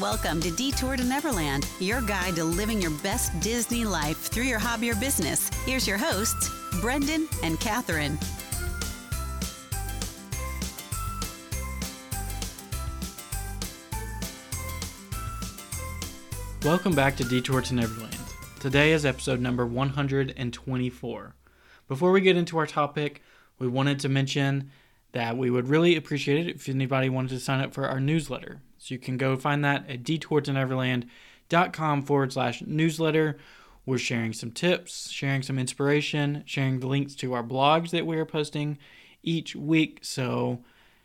Welcome to Detour to Neverland, your guide to living your best Disney life through your hobby or business. Here's your hosts, Brendan and Catherine. Welcome back to Detour to Neverland. Today is episode number 124. Before we get into our topic, we wanted to mention that we would really appreciate it if anybody wanted to sign up for our newsletter. So you can go find that at detourtoneverland.com forward slash newsletter. We're sharing some tips, sharing some inspiration, sharing the links to our blogs that we are posting each week. So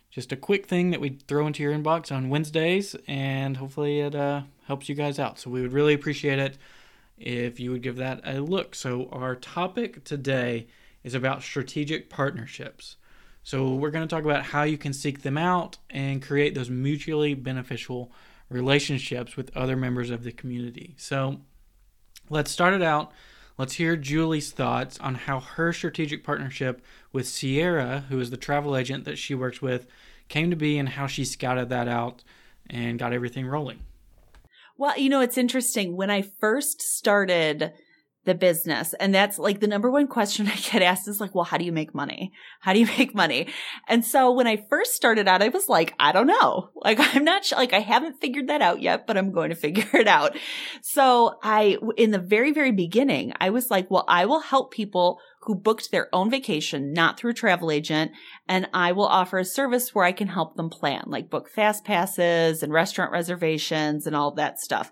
just a quick thing that we throw into your inbox on Wednesdays, and hopefully it uh, helps you guys out. So we would really appreciate it if you would give that a look. So our topic today is about strategic partnerships. So, we're going to talk about how you can seek them out and create those mutually beneficial relationships with other members of the community. So, let's start it out. Let's hear Julie's thoughts on how her strategic partnership with Sierra, who is the travel agent that she works with, came to be and how she scouted that out and got everything rolling. Well, you know, it's interesting. When I first started the business. And that's like the number one question I get asked is like, well, how do you make money? How do you make money? And so when I first started out, I was like, I don't know. Like, I'm not sure, like, I haven't figured that out yet, but I'm going to figure it out. So I, in the very, very beginning, I was like, well, I will help people who booked their own vacation, not through a travel agent. And I will offer a service where I can help them plan, like book fast passes and restaurant reservations and all that stuff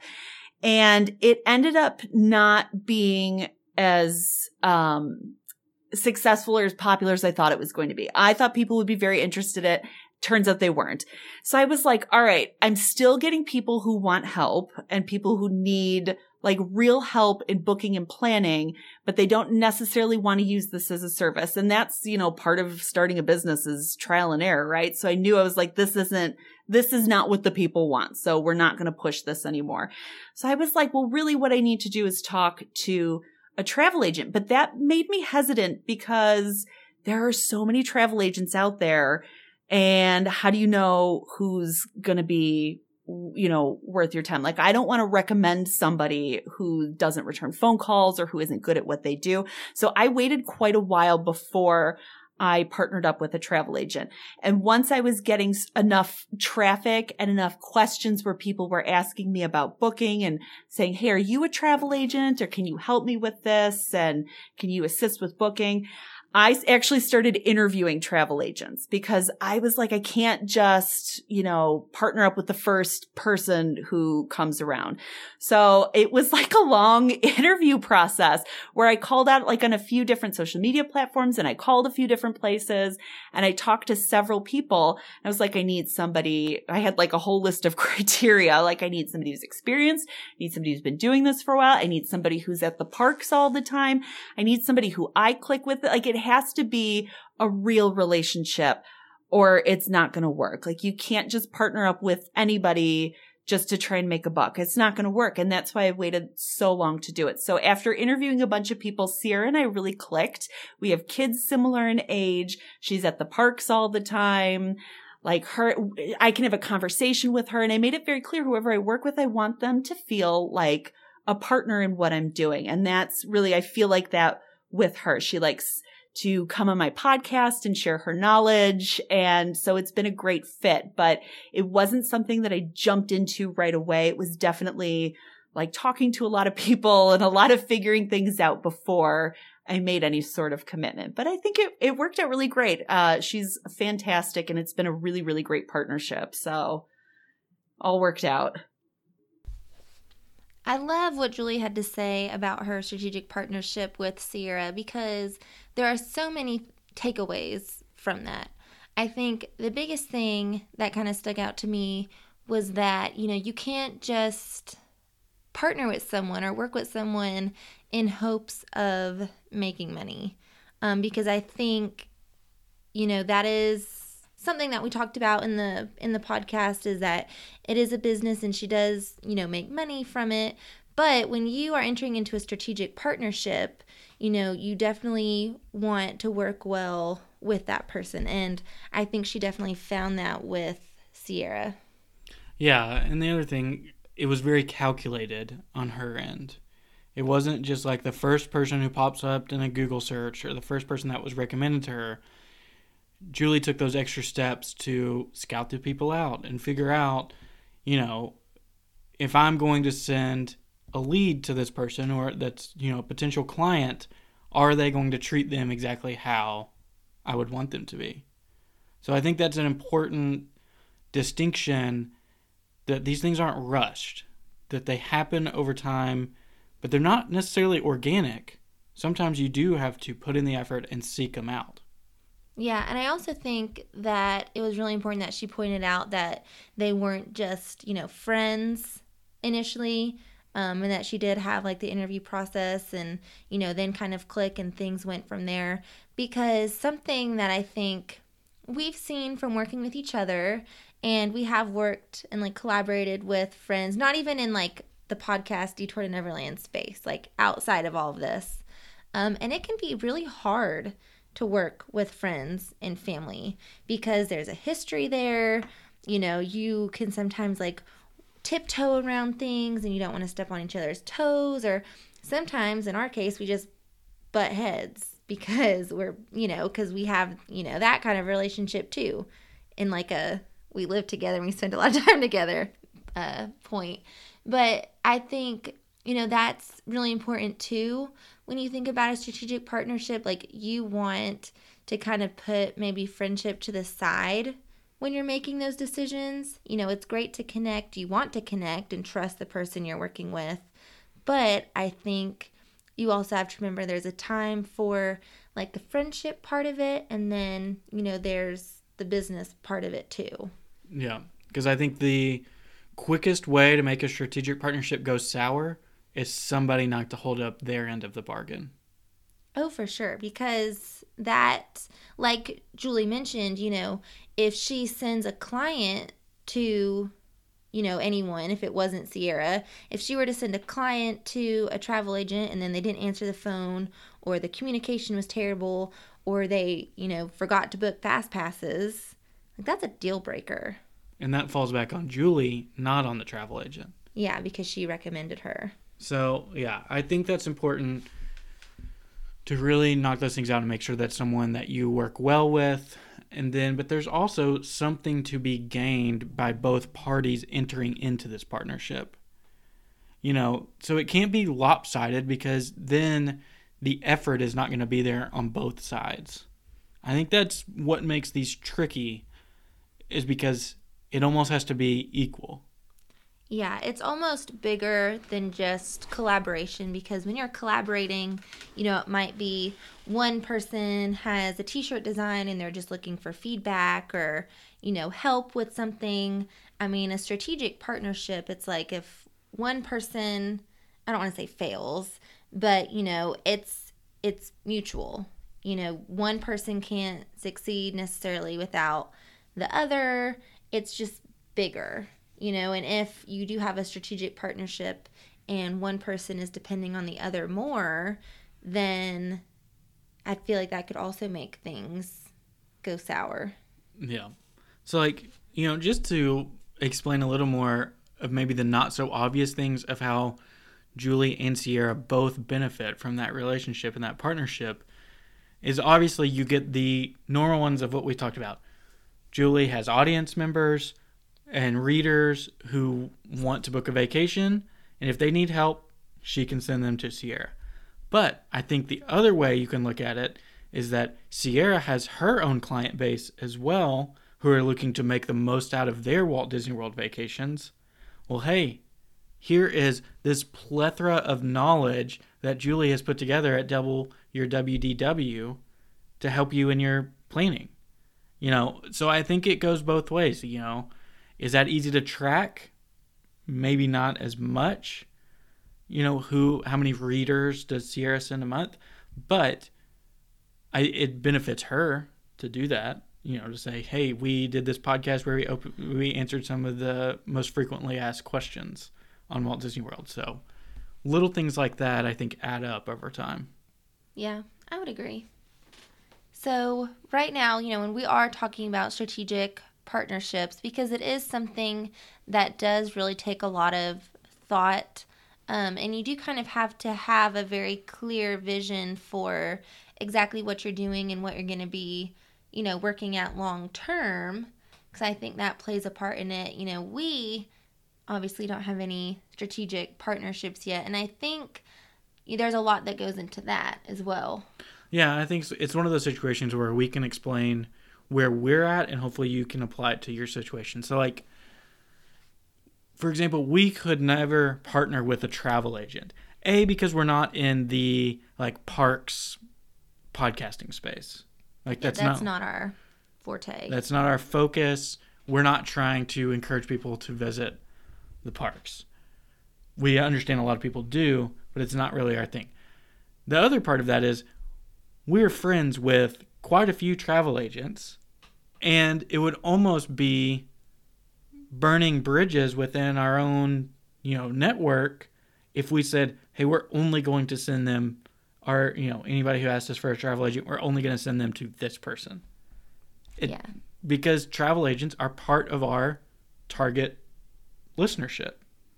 and it ended up not being as um, successful or as popular as I thought it was going to be. I thought people would be very interested in it. Turns out they weren't. So I was like, all right, I'm still getting people who want help and people who need like real help in booking and planning, but they don't necessarily want to use this as a service. And that's, you know, part of starting a business is trial and error, right? So I knew I was like, this isn't this is not what the people want. So we're not going to push this anymore. So I was like, well, really what I need to do is talk to a travel agent. But that made me hesitant because there are so many travel agents out there. And how do you know who's going to be you know, worth your time. Like, I don't want to recommend somebody who doesn't return phone calls or who isn't good at what they do. So I waited quite a while before I partnered up with a travel agent. And once I was getting enough traffic and enough questions where people were asking me about booking and saying, Hey, are you a travel agent or can you help me with this? And can you assist with booking? I actually started interviewing travel agents because I was like, I can't just, you know, partner up with the first person who comes around. So it was like a long interview process where I called out like on a few different social media platforms and I called a few different places and I talked to several people. I was like, I need somebody. I had like a whole list of criteria. Like I need somebody who's experienced. I need somebody who's been doing this for a while. I need somebody who's at the parks all the time. I need somebody who I click with. Like it has to be a real relationship or it's not going to work. Like you can't just partner up with anybody just to try and make a buck. It's not going to work. And that's why I waited so long to do it. So after interviewing a bunch of people, Sierra and I really clicked. We have kids similar in age. She's at the parks all the time. Like her, I can have a conversation with her. And I made it very clear whoever I work with, I want them to feel like a partner in what I'm doing. And that's really, I feel like that with her. She likes to come on my podcast and share her knowledge. And so it's been a great fit, but it wasn't something that I jumped into right away. It was definitely like talking to a lot of people and a lot of figuring things out before I made any sort of commitment. But I think it, it worked out really great. Uh, she's fantastic and it's been a really, really great partnership. So all worked out. I love what Julie had to say about her strategic partnership with Sierra because there are so many takeaways from that. I think the biggest thing that kind of stuck out to me was that, you know, you can't just partner with someone or work with someone in hopes of making money. Um, because I think, you know, that is something that we talked about in the in the podcast is that it is a business and she does, you know, make money from it. But when you are entering into a strategic partnership, you know, you definitely want to work well with that person. And I think she definitely found that with Sierra. Yeah, and the other thing, it was very calculated on her end. It wasn't just like the first person who pops up in a Google search or the first person that was recommended to her. Julie took those extra steps to scout the people out and figure out, you know, if I'm going to send a lead to this person or that's, you know, a potential client, are they going to treat them exactly how I would want them to be? So I think that's an important distinction that these things aren't rushed, that they happen over time, but they're not necessarily organic. Sometimes you do have to put in the effort and seek them out. Yeah, and I also think that it was really important that she pointed out that they weren't just, you know, friends initially, um, and that she did have like the interview process and, you know, then kind of click and things went from there. Because something that I think we've seen from working with each other, and we have worked and like collaborated with friends, not even in like the podcast Detour to Neverland space, like outside of all of this. Um, and it can be really hard to work with friends and family because there's a history there. You know, you can sometimes like tiptoe around things and you don't want to step on each other's toes, or sometimes in our case, we just butt heads because we're, you know, because we have, you know, that kind of relationship too. In like a we live together and we spend a lot of time together uh, point. But I think, you know, that's really important too when you think about a strategic partnership, like you want to kind of put maybe friendship to the side when you're making those decisions. You know, it's great to connect. You want to connect and trust the person you're working with. But I think you also have to remember there's a time for like the friendship part of it, and then, you know, there's the business part of it too. Yeah. Because I think the quickest way to make a strategic partnership go sour is somebody not to hold up their end of the bargain. Oh, for sure. Because that, like Julie mentioned, you know, if she sends a client to, you know, anyone, if it wasn't Sierra, if she were to send a client to a travel agent and then they didn't answer the phone or the communication was terrible or they, you know, forgot to book fast passes, like that's a deal breaker. And that falls back on Julie, not on the travel agent. Yeah, because she recommended her. So, yeah, I think that's important to really knock those things out and make sure that's someone that you work well with. And then, but there's also something to be gained by both parties entering into this partnership. You know, so it can't be lopsided because then the effort is not going to be there on both sides. I think that's what makes these tricky, is because it almost has to be equal. Yeah, it's almost bigger than just collaboration because when you're collaborating, you know, it might be one person has a t shirt design and they're just looking for feedback or, you know, help with something. I mean, a strategic partnership, it's like if one person, I don't want to say fails, but, you know, it's it's mutual. You know, one person can't succeed necessarily without the other. It's just bigger you know and if you do have a strategic partnership and one person is depending on the other more then i feel like that could also make things go sour. Yeah. So like you know just to explain a little more of maybe the not so obvious things of how julie and sierra both benefit from that relationship and that partnership is obviously you get the normal ones of what we talked about. Julie has audience members and readers who want to book a vacation. And if they need help, she can send them to Sierra. But I think the other way you can look at it is that Sierra has her own client base as well who are looking to make the most out of their Walt Disney World vacations. Well, hey, here is this plethora of knowledge that Julie has put together at Double Your WDW to help you in your planning. You know, so I think it goes both ways, you know. Is that easy to track? Maybe not as much. You know, who how many readers does Sierra send a month? But I it benefits her to do that. You know, to say, hey, we did this podcast where we we answered some of the most frequently asked questions on Walt Disney World. So little things like that I think add up over time. Yeah, I would agree. So, right now, you know, when we are talking about strategic partnerships because it is something that does really take a lot of thought. Um, and you do kind of have to have a very clear vision for exactly what you're doing and what you're going to be, you know, working at long term. Because I think that plays a part in it. You know, we obviously don't have any strategic partnerships yet. And I think there's a lot that goes into that as well. Yeah, I think it's one of those situations where we can explain where we're at and hopefully you can apply it to your situation. So, like, for example, we could never partner with a travel agent. A, because we're not in the like parks podcasting space. Like that's, that's not, not our forte. That's not our focus. We're not trying to encourage people to visit the parks. We understand a lot of people do, but it's not really our thing. The other part of that is we're friends with quite a few travel agents, and it would almost be burning bridges within our own, you know, network if we said, "Hey, we're only going to send them our, you know, anybody who asks us for a travel agent, we're only going to send them to this person." It, yeah. Because travel agents are part of our target listenership.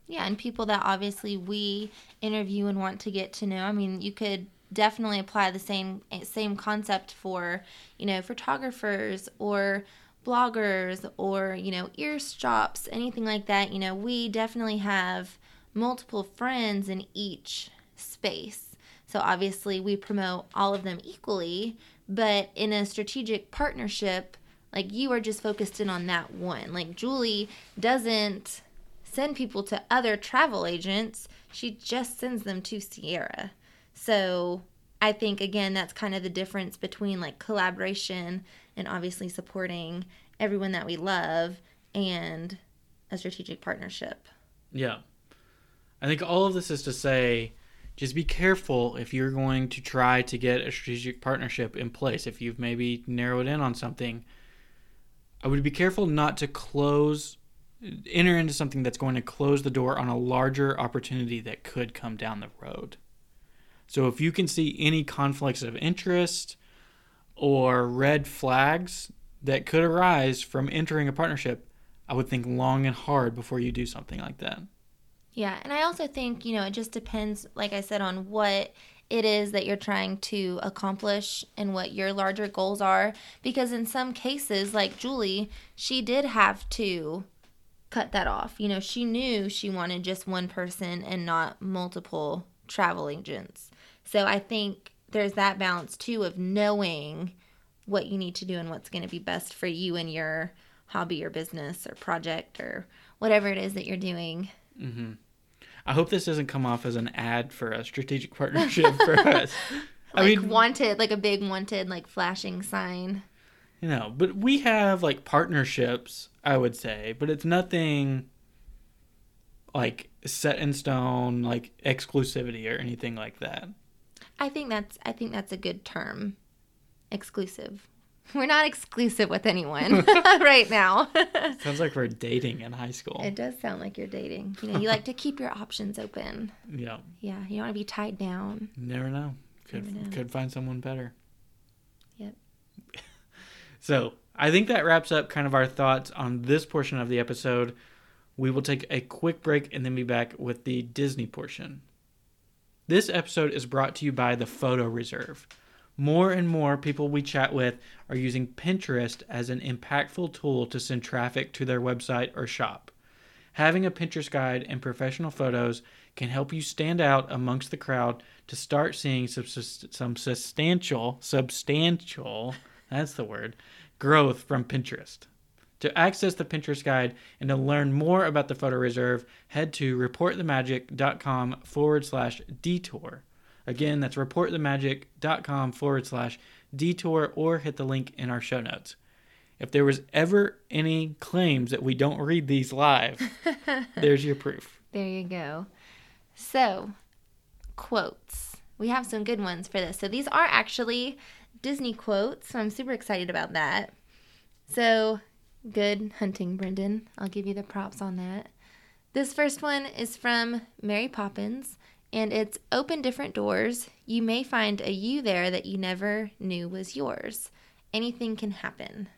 Yeah, and people that obviously we interview and want to get to know. I mean, you could definitely apply the same eh, same concept for, you know, photographers or bloggers or, you know, ear shops, anything like that. You know, we definitely have multiple friends in each space. So obviously we promote all of them equally, but in a strategic partnership, like you are just focused in on that one. Like Julie doesn't send people to other travel agents, she just sends them to Sierra. So I think, again, that's kind of the difference between like collaboration and obviously supporting everyone that we love and a strategic partnership. Yeah. I think all of this is to say just be careful if you're going to try to get a strategic partnership in place. If you've maybe narrowed in on something, I would be careful not to close, enter into something that's going to close the door on a larger opportunity that could come down the road. So if you can see any conflicts of interest or red flags that could arise from entering a partnership, I would think long and hard before you do something like that. Yeah, and I also think, you know, it just depends, like I said, on what it is that you're trying to accomplish and what your larger goals are. Because in some cases, like Julie, she did have to cut that off. You know, she knew she wanted just one person and not multiple travel agents. So I think there's that balance too of knowing what you need to do and what's going to be best for you and your hobby or business or project or whatever it is that you're doing. Mm-hmm. I hope this doesn't come off as an ad for a strategic partnership for us. like I mean, wanted, like a big wanted, like flashing sign. You know, but we have like partnerships, I would say, but it's nothing like set in stone, like exclusivity or anything like that. I think that's I think that's a good term. Exclusive. We're not exclusive with anyone right now. Sounds like we're dating in high school. It does sound like you're dating. You know, you like to keep your options open. Yeah. Yeah, you don't want to be tied down. never know. Could never know. could find someone better. Yep. so, I think that wraps up kind of our thoughts on this portion of the episode. We will take a quick break and then be back with the Disney portion. This episode is brought to you by the Photo Reserve. More and more people we chat with are using Pinterest as an impactful tool to send traffic to their website or shop. Having a Pinterest guide and professional photos can help you stand out amongst the crowd to start seeing some, some substantial, substantial, that's the word, growth from Pinterest. To access the Pinterest guide and to learn more about the photo reserve, head to reportthemagic.com forward slash detour. Again, that's reportthemagic.com forward slash detour or hit the link in our show notes. If there was ever any claims that we don't read these live, there's your proof. There you go. So, quotes. We have some good ones for this. So, these are actually Disney quotes. So, I'm super excited about that. So, Good hunting, Brendan. I'll give you the props on that. This first one is from Mary Poppins, and it's Open different doors. You may find a you there that you never knew was yours. Anything can happen.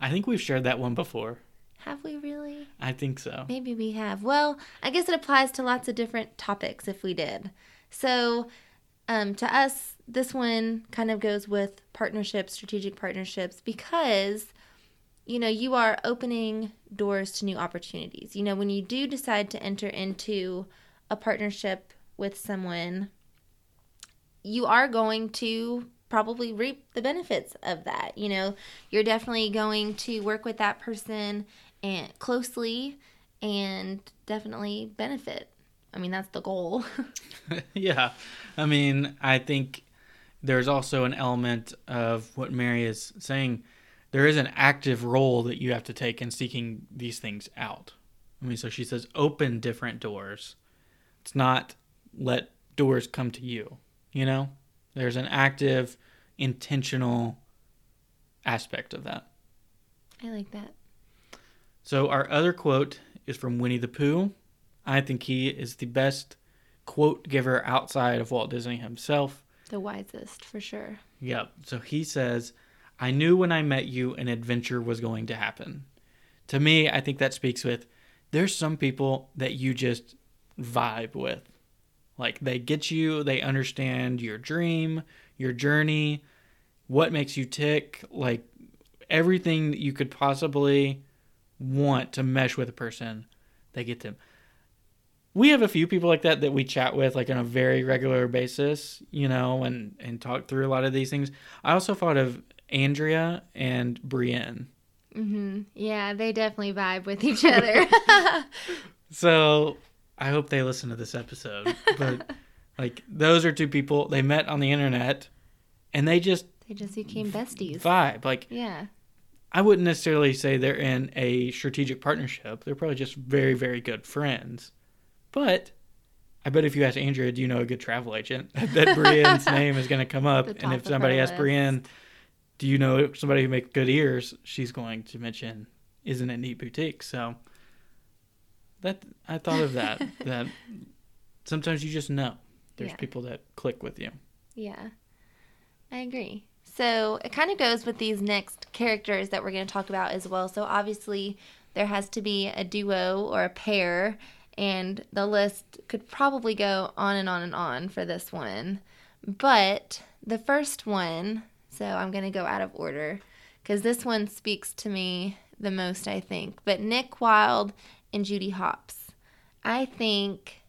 I think we've shared that one before. Have we really? I think so. Maybe we have. Well, I guess it applies to lots of different topics if we did. So, um, to us, this one kind of goes with partnerships, strategic partnerships, because, you know, you are opening doors to new opportunities. You know, when you do decide to enter into a partnership with someone, you are going to probably reap the benefits of that. You know, you're definitely going to work with that person and closely and definitely benefit. I mean, that's the goal. yeah. I mean, I think there's also an element of what Mary is saying. There is an active role that you have to take in seeking these things out. I mean, so she says, open different doors. It's not let doors come to you, you know? There's an active, intentional aspect of that. I like that. So, our other quote is from Winnie the Pooh. I think he is the best quote giver outside of Walt Disney himself. The wisest, for sure. Yep. So he says, I knew when I met you an adventure was going to happen. To me, I think that speaks with there's some people that you just vibe with. Like they get you, they understand your dream, your journey, what makes you tick, like everything that you could possibly want to mesh with a person, they get them we have a few people like that that we chat with like on a very regular basis, you know, and and talk through a lot of these things. I also thought of Andrea and Brienne. Mhm. Yeah, they definitely vibe with each other. so, I hope they listen to this episode. But like those are two people they met on the internet and they just they just became besties. Vibe. Like Yeah. I wouldn't necessarily say they're in a strategic partnership. They're probably just very, very good friends. But I bet if you ask Andrea, do you know a good travel agent? that Brienne's name is going to come up. And if somebody asks Brienne, do you know somebody who makes good ears? She's going to mention, isn't it neat boutique? So that I thought of that. that sometimes you just know there's yeah. people that click with you. Yeah, I agree. So it kind of goes with these next characters that we're going to talk about as well. So obviously, there has to be a duo or a pair and the list could probably go on and on and on for this one. But the first one, so I'm going to go out of order because this one speaks to me the most, I think. But Nick Wilde and Judy Hopps. I think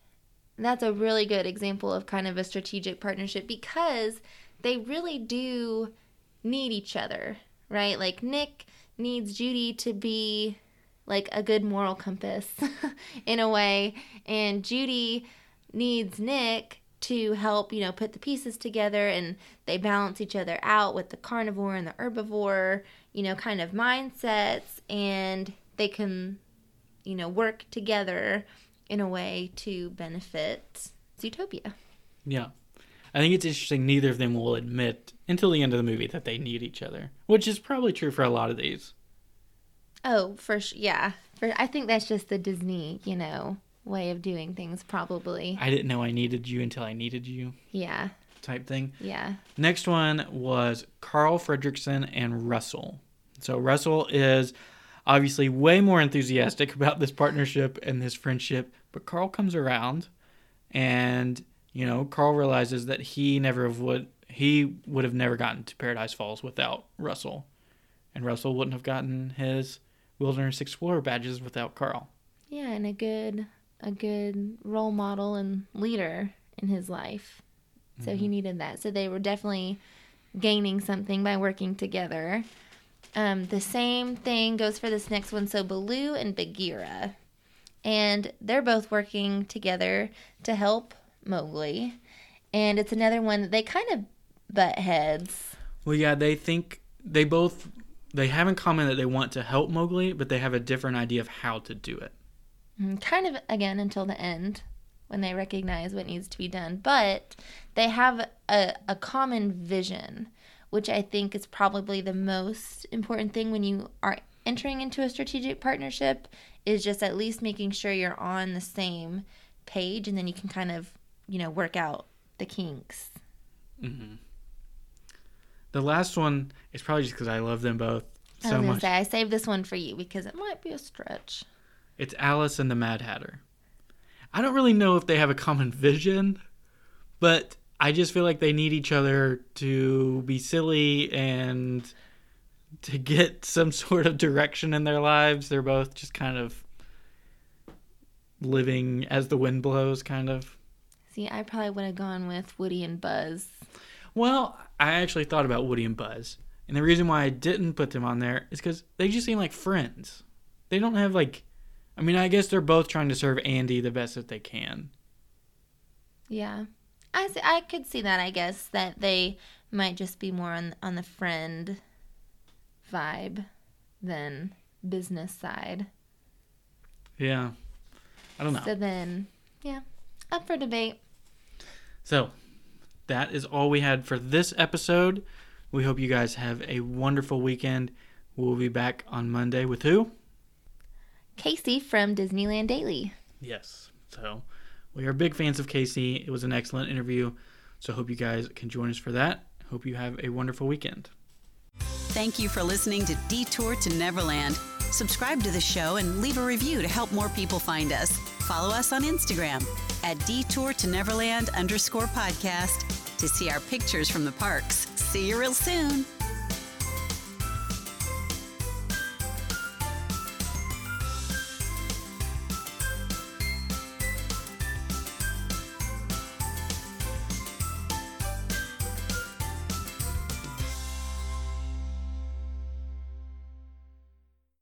that's a really good example of kind of a strategic partnership because they really do need each other, right? Like Nick needs Judy to be like a good moral compass in a way. And Judy needs Nick to help, you know, put the pieces together and they balance each other out with the carnivore and the herbivore, you know, kind of mindsets and they can, you know, work together in a way to benefit Zootopia. Yeah. I think it's interesting neither of them will admit until the end of the movie that they need each other, which is probably true for a lot of these. Oh, for sure. Yeah. For I think that's just the Disney, you know, way of doing things probably. I didn't know I needed you until I needed you. Yeah. Type thing. Yeah. Next one was Carl Fredricksen and Russell. So Russell is obviously way more enthusiastic about this partnership and this friendship, but Carl comes around and you know, Carl realizes that he never would he would have never gotten to Paradise Falls without Russell. And Russell wouldn't have gotten his Wilderness Explorer badges without Carl. Yeah, and a good a good role model and leader in his life. So mm-hmm. he needed that. So they were definitely gaining something by working together. Um, the same thing goes for this next one. So Baloo and Bagheera, and they're both working together to help Mowgli. And it's another one that they kind of butt heads. Well, yeah, they think they both they have in common that they want to help Mowgli, but they have a different idea of how to do it. Mm, kind of again until the end when they recognize what needs to be done. But they have a, a common vision, which I think is probably the most important thing when you are entering into a strategic partnership is just at least making sure you're on the same page and then you can kind of, you know, work out the kinks. Mm-hmm. The last one is probably just because I love them both. so I was gonna much. say I saved this one for you because it might be a stretch. It's Alice and the Mad Hatter. I don't really know if they have a common vision, but I just feel like they need each other to be silly and to get some sort of direction in their lives. They're both just kind of living as the wind blows, kind of. See, I probably would have gone with Woody and Buzz. Well, I actually thought about Woody and Buzz. And the reason why I didn't put them on there is because they just seem like friends. They don't have, like, I mean, I guess they're both trying to serve Andy the best that they can. Yeah, I see, I could see that. I guess that they might just be more on on the friend vibe than business side. Yeah. I don't know. So then, yeah, up for debate. So, that is all we had for this episode. We hope you guys have a wonderful weekend. We'll be back on Monday with who? Casey from Disneyland Daily. Yes. So, we are big fans of Casey. It was an excellent interview. So, hope you guys can join us for that. Hope you have a wonderful weekend. Thank you for listening to Detour to Neverland. Subscribe to the show and leave a review to help more people find us. Follow us on Instagram at Detour to Neverland underscore podcast to see our pictures from the parks. See you real soon.